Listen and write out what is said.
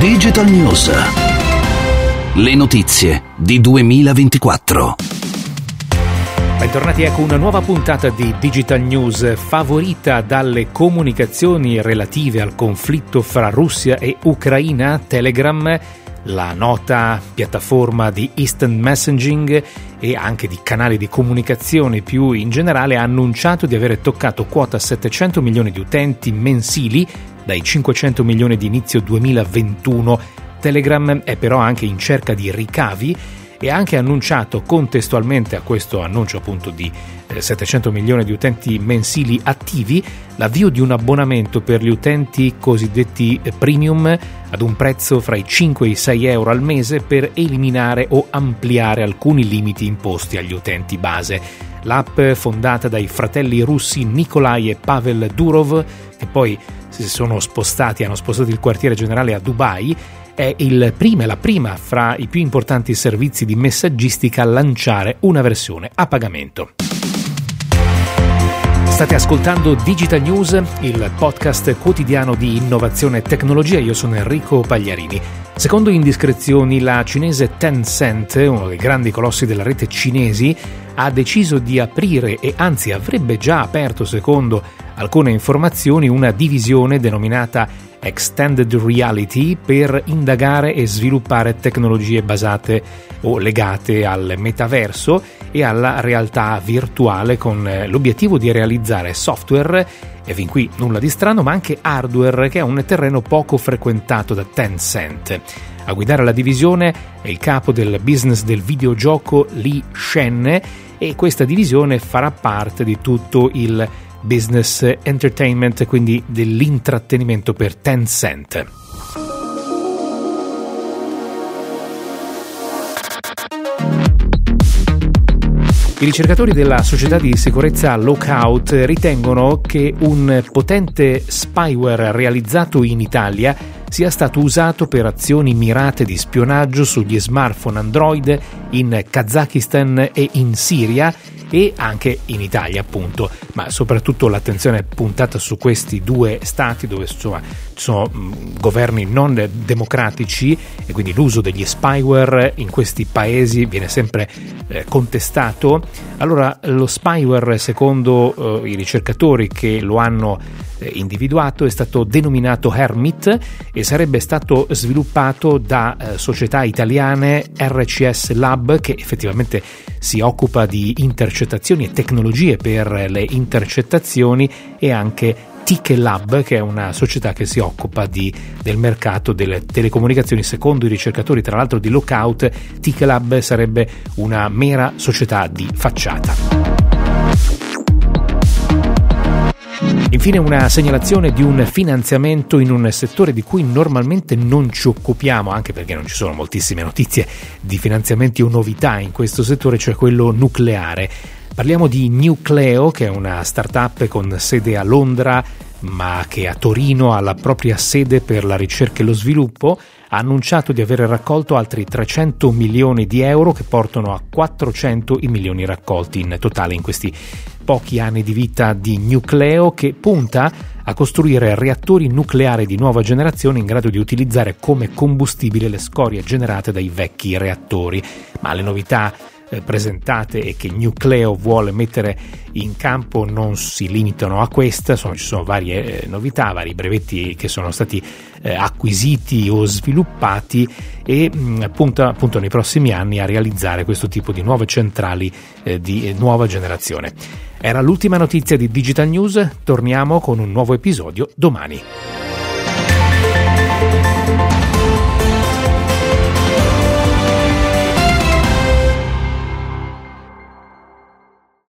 Digital News. Le notizie di 2024. Bentornati ecco una nuova puntata di Digital News favorita dalle comunicazioni relative al conflitto fra Russia e Ucraina. Telegram la nota piattaforma di instant messaging e anche di canali di comunicazione più in generale ha annunciato di aver toccato quota 700 milioni di utenti mensili dai 500 milioni di inizio 2021. Telegram è però anche in cerca di ricavi e ha anche annunciato contestualmente a questo annuncio appunto di 700 eh, milioni di utenti mensili attivi l'avvio di un abbonamento per gli utenti cosiddetti premium ad un prezzo fra i 5 e i 6 euro al mese per eliminare o ampliare alcuni limiti imposti agli utenti base. L'app fondata dai fratelli russi Nikolai e Pavel Durov, che poi si sono spostati, hanno spostato il quartiere generale a Dubai, è prima, la prima fra i più importanti servizi di messaggistica a lanciare una versione a pagamento. State ascoltando Digital News, il podcast quotidiano di innovazione e tecnologia. Io sono Enrico Pagliarini. Secondo indiscrezioni, la cinese Tencent, uno dei grandi colossi della rete cinesi, ha deciso di aprire e anzi avrebbe già aperto, secondo alcune informazioni, una divisione denominata Extended Reality per indagare e sviluppare tecnologie basate o legate al metaverso e alla realtà virtuale con l'obiettivo di realizzare software e fin qui nulla di strano, ma anche hardware che è un terreno poco frequentato da Tencent. A guidare la divisione è il capo del business del videogioco Li Shen e questa divisione farà parte di tutto il business entertainment, quindi dell'intrattenimento per Tencent. I ricercatori della società di sicurezza Lookout ritengono che un potente spyware realizzato in Italia sia stato usato per azioni mirate di spionaggio sugli smartphone Android in Kazakistan e in Siria e anche in Italia appunto, ma soprattutto l'attenzione è puntata su questi due stati dove insomma, sono mh, governi non democratici e quindi l'uso degli spyware in questi paesi viene sempre eh, contestato. Allora lo spyware secondo eh, i ricercatori che lo hanno eh, individuato è stato denominato Hermit e sarebbe stato sviluppato da eh, società italiane RCS Lab che effettivamente si occupa di intercettazioni e tecnologie per le intercettazioni e anche Ticket Lab, che è una società che si occupa di, del mercato delle telecomunicazioni. Secondo i ricercatori, tra l'altro, di Lookout, Ticket Lab sarebbe una mera società di facciata. Infine una segnalazione di un finanziamento in un settore di cui normalmente non ci occupiamo, anche perché non ci sono moltissime notizie di finanziamenti o novità in questo settore, cioè quello nucleare. Parliamo di Nucleo, che è una startup con sede a Londra, ma che a Torino ha la propria sede per la ricerca e lo sviluppo, ha annunciato di aver raccolto altri 300 milioni di euro che portano a 400 i milioni raccolti in totale in questi pochi anni di vita di Nucleo che punta a costruire reattori nucleari di nuova generazione in grado di utilizzare come combustibile le scorie generate dai vecchi reattori. Ma le novità eh, presentate e che Nucleo vuole mettere in campo non si limitano a questa, insomma, ci sono varie eh, novità, vari brevetti che sono stati eh, acquisiti o sviluppati e mh, punta appunto nei prossimi anni a realizzare questo tipo di nuove centrali di nuova generazione. Era l'ultima notizia di Digital News, torniamo con un nuovo episodio domani.